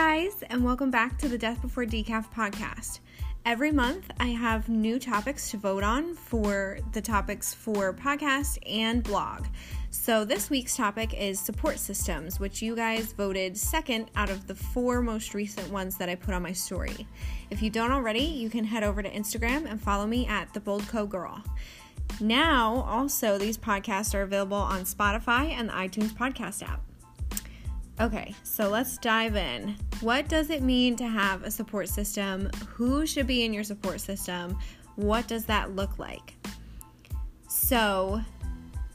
guys, and welcome back to the Death Before Decaf podcast. Every month, I have new topics to vote on for the topics for podcast and blog. So, this week's topic is support systems, which you guys voted second out of the four most recent ones that I put on my story. If you don't already, you can head over to Instagram and follow me at the Bold Co Girl. Now, also, these podcasts are available on Spotify and the iTunes podcast app. Okay, so let's dive in. What does it mean to have a support system? Who should be in your support system? What does that look like? So,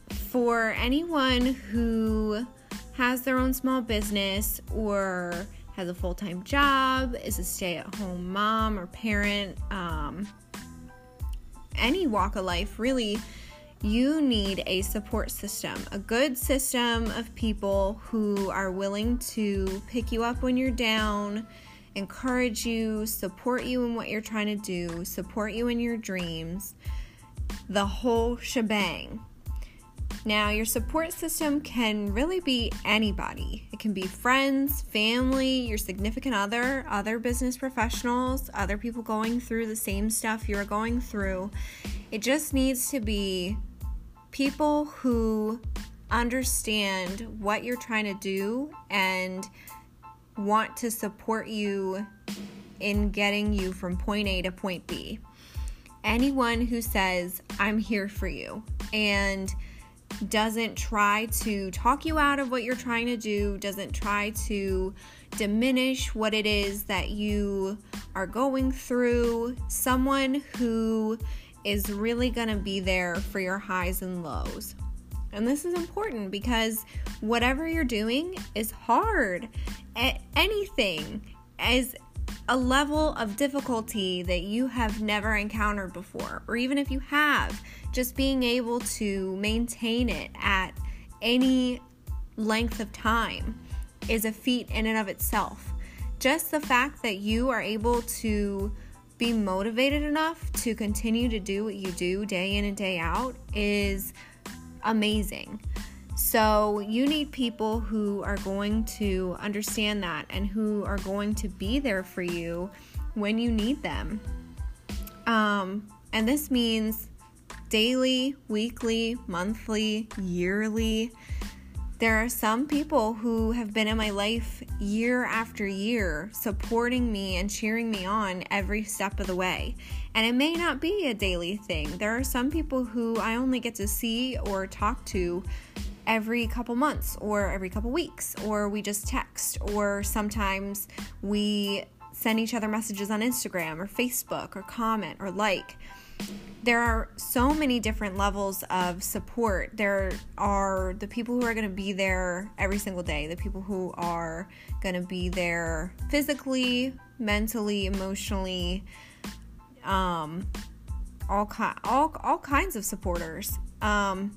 for anyone who has their own small business or has a full time job, is a stay at home mom or parent, um, any walk of life, really you need a support system, a good system of people who are willing to pick you up when you're down, encourage you, support you in what you're trying to do, support you in your dreams, the whole shebang. Now, your support system can really be anybody. It can be friends, family, your significant other, other business professionals, other people going through the same stuff you're going through. It just needs to be people who understand what you're trying to do and want to support you in getting you from point A to point B. Anyone who says, I'm here for you, and doesn't try to talk you out of what you're trying to do, doesn't try to diminish what it is that you are going through, someone who is really going to be there for your highs and lows. And this is important because whatever you're doing is hard. Anything is a level of difficulty that you have never encountered before, or even if you have, just being able to maintain it at any length of time is a feat in and of itself. Just the fact that you are able to be motivated enough to continue to do what you do day in and day out is amazing. So, you need people who are going to understand that and who are going to be there for you when you need them. Um, and this means daily, weekly, monthly, yearly. There are some people who have been in my life year after year supporting me and cheering me on every step of the way. And it may not be a daily thing. There are some people who I only get to see or talk to every couple months or every couple weeks, or we just text, or sometimes we send each other messages on Instagram or Facebook or comment or like there are so many different levels of support. There are the people who are going to be there every single day, the people who are going to be there physically, mentally, emotionally, um, all, ki- all, all kinds of supporters. Um,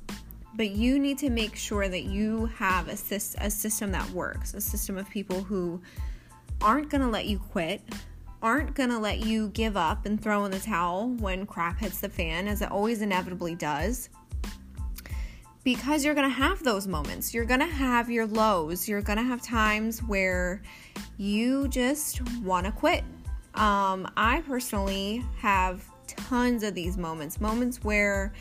but you need to make sure that you have a, a system that works, a system of people who aren't going to let you quit, aren't going to let you give up and throw in the towel when crap hits the fan, as it always inevitably does. Because you're going to have those moments. You're going to have your lows. You're going to have times where you just want to quit. Um, I personally have tons of these moments moments where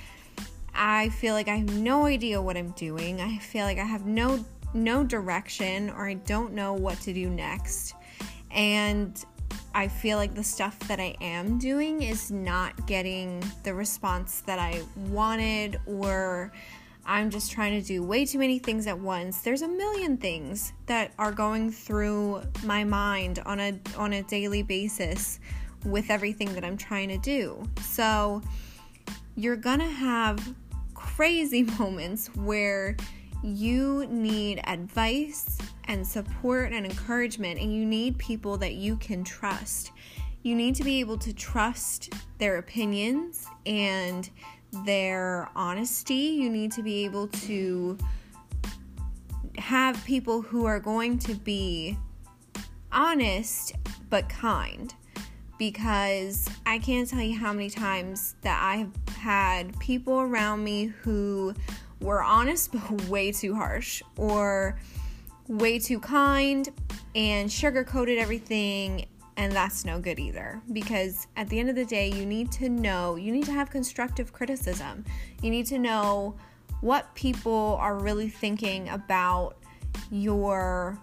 I feel like I have no idea what I'm doing. I feel like I have no no direction or I don't know what to do next. And I feel like the stuff that I am doing is not getting the response that I wanted, or I'm just trying to do way too many things at once. There's a million things that are going through my mind on a on a daily basis with everything that I'm trying to do. So you're gonna have crazy moments where you need advice and support and encouragement, and you need people that you can trust. You need to be able to trust their opinions and their honesty. You need to be able to have people who are going to be honest but kind because I can't tell you how many times that I've had people around me who were honest but way too harsh or way too kind and sugar coated everything and that's no good either. Because at the end of the day you need to know you need to have constructive criticism. You need to know what people are really thinking about your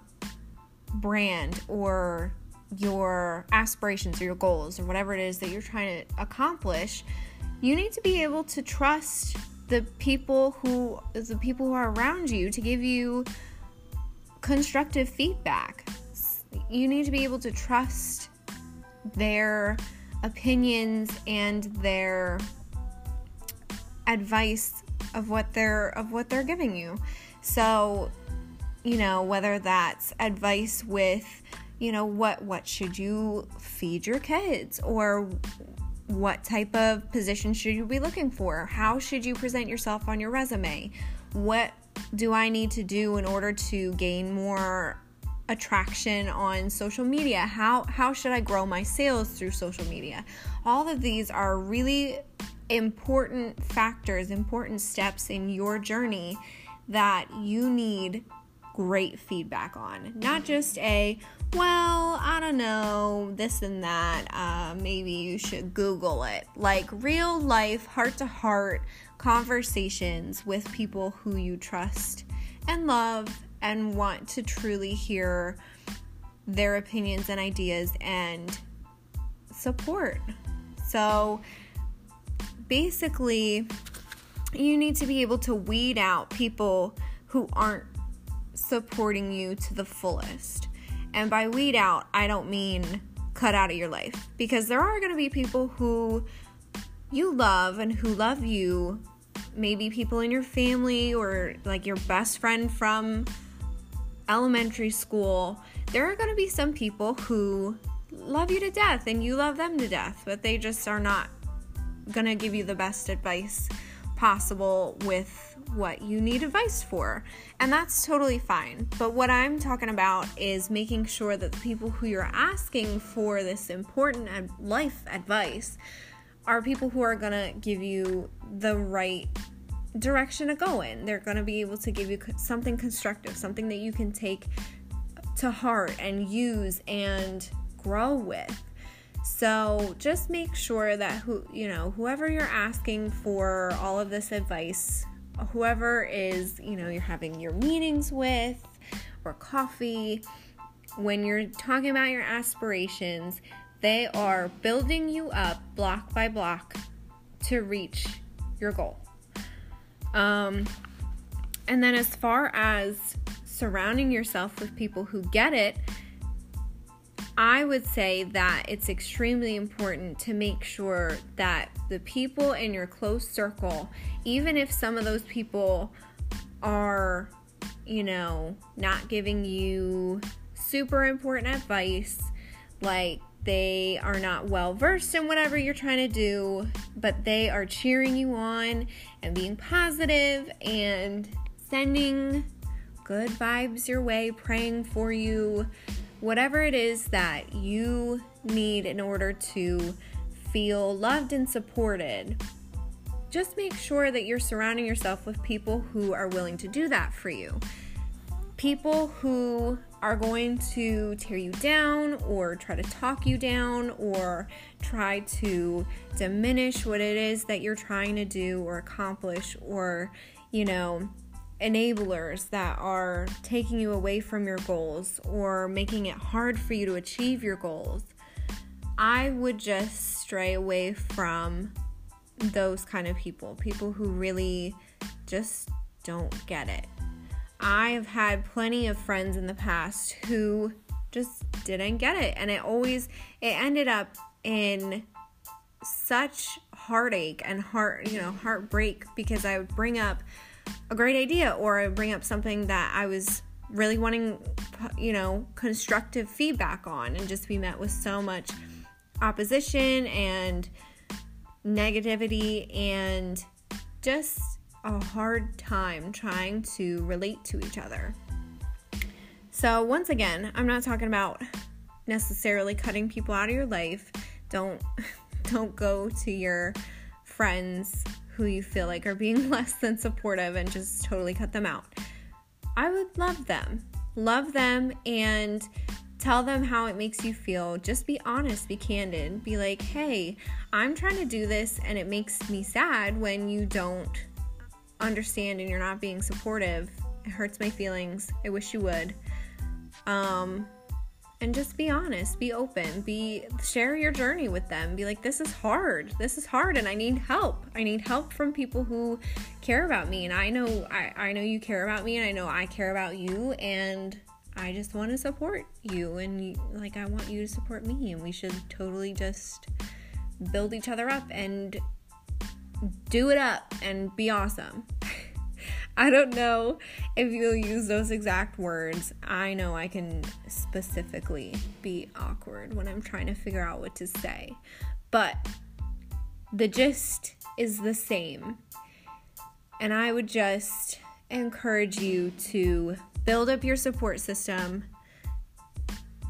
brand or your aspirations or your goals or whatever it is that you're trying to accomplish. You need to be able to trust the people who the people who are around you to give you constructive feedback you need to be able to trust their opinions and their advice of what they're of what they're giving you. So, you know, whether that's advice with, you know, what what should you feed your kids or what type of position should you be looking for? How should you present yourself on your resume? What do I need to do in order to gain more attraction on social media? How how should I grow my sales through social media? All of these are really important factors, important steps in your journey that you need great feedback on. Not just a, well, I don't know, this and that, uh, maybe you should Google it. Like real life, heart to heart conversations with people who you trust and love and want to truly hear their opinions and ideas and support. So basically, you need to be able to weed out people who aren't supporting you to the fullest. And by weed out, I don't mean cut out of your life because there are going to be people who you love and who love you. Maybe people in your family or like your best friend from elementary school, there are going to be some people who love you to death and you love them to death, but they just are not going to give you the best advice possible with what you need advice for. And that's totally fine. But what I'm talking about is making sure that the people who you're asking for this important life advice are people who are going to give you the right direction to go in. They're going to be able to give you something constructive, something that you can take to heart and use and grow with. So just make sure that who, you know, whoever you're asking for all of this advice, whoever is, you know, you're having your meetings with or coffee, when you're talking about your aspirations, they are building you up block by block to reach your goal. Um, and then, as far as surrounding yourself with people who get it, I would say that it's extremely important to make sure that the people in your close circle, even if some of those people are, you know, not giving you super important advice, like they are not well versed in whatever you're trying to do, but they are cheering you on and being positive and sending good vibes your way, praying for you, whatever it is that you need in order to feel loved and supported. Just make sure that you're surrounding yourself with people who are willing to do that for you. People who are going to tear you down or try to talk you down or try to diminish what it is that you're trying to do or accomplish or, you know, enablers that are taking you away from your goals or making it hard for you to achieve your goals. I would just stray away from those kind of people, people who really just don't get it. I've had plenty of friends in the past who just didn't get it and it always it ended up in such heartache and heart, you know, heartbreak because I would bring up a great idea or I bring up something that I was really wanting, you know, constructive feedback on and just be met with so much opposition and negativity and just a hard time trying to relate to each other. So, once again, I'm not talking about necessarily cutting people out of your life. Don't don't go to your friends who you feel like are being less than supportive and just totally cut them out. I would love them. love them and tell them how it makes you feel. Just be honest, be candid. Be like, hey, I'm trying to do this and it makes me sad when you don't understand and you're not being supportive. It hurts my feelings. I wish you would. Um, and just be honest, be open, be share your journey with them. Be like, this is hard. This is hard and I need help. I need help from people who care about me. And I know I, I know you care about me and I know I care about you and I just want to support you and like I want you to support me and we should totally just build each other up and do it up and be awesome. I don't know if you'll use those exact words. I know I can specifically be awkward when I'm trying to figure out what to say. But the gist is the same. And I would just encourage you to build up your support system,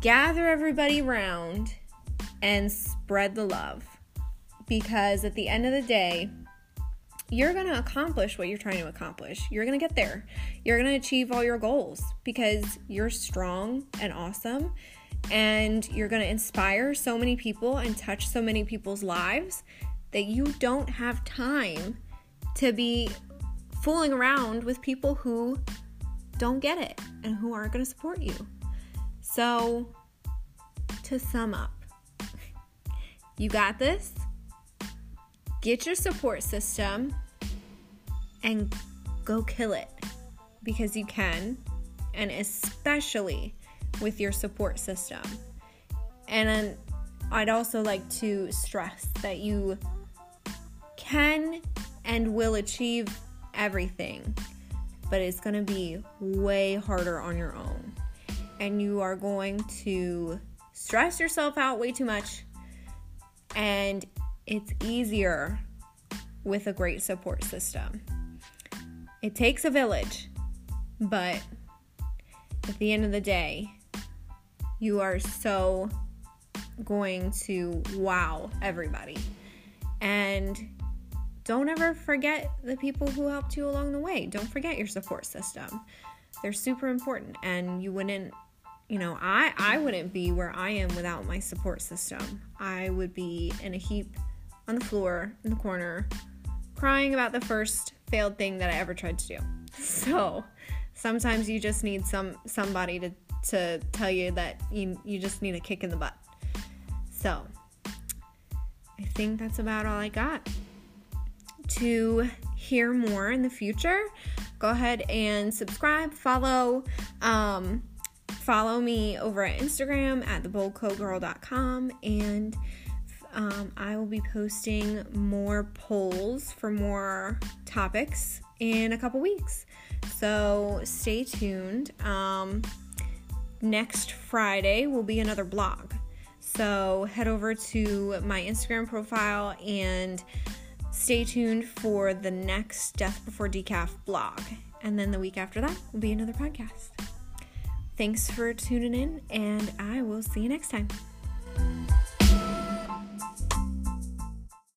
gather everybody around, and spread the love. Because at the end of the day, you're going to accomplish what you're trying to accomplish. You're going to get there. You're going to achieve all your goals because you're strong and awesome. And you're going to inspire so many people and touch so many people's lives that you don't have time to be fooling around with people who don't get it and who aren't going to support you. So, to sum up, you got this. Get your support system and go kill it because you can, and especially with your support system. And I'd also like to stress that you can and will achieve everything but it's going to be way harder on your own. And you are going to stress yourself out way too much. And it's easier with a great support system. It takes a village, but at the end of the day, you are so going to wow everybody. And don't ever forget the people who helped you along the way. Don't forget your support system. They're super important and you wouldn't you know, I I wouldn't be where I am without my support system. I would be in a heap on the floor in the corner crying about the first failed thing that I ever tried to do. So, sometimes you just need some somebody to to tell you that you you just need a kick in the butt. So, I think that's about all I got to hear more in the future, go ahead and subscribe, follow, um, follow me over at Instagram at theboldcogirl.com and um, I will be posting more polls for more topics in a couple weeks. So stay tuned. Um, next Friday will be another blog. So head over to my Instagram profile and Stay tuned for the next Death Before Decaf blog. And then the week after that will be another podcast. Thanks for tuning in, and I will see you next time.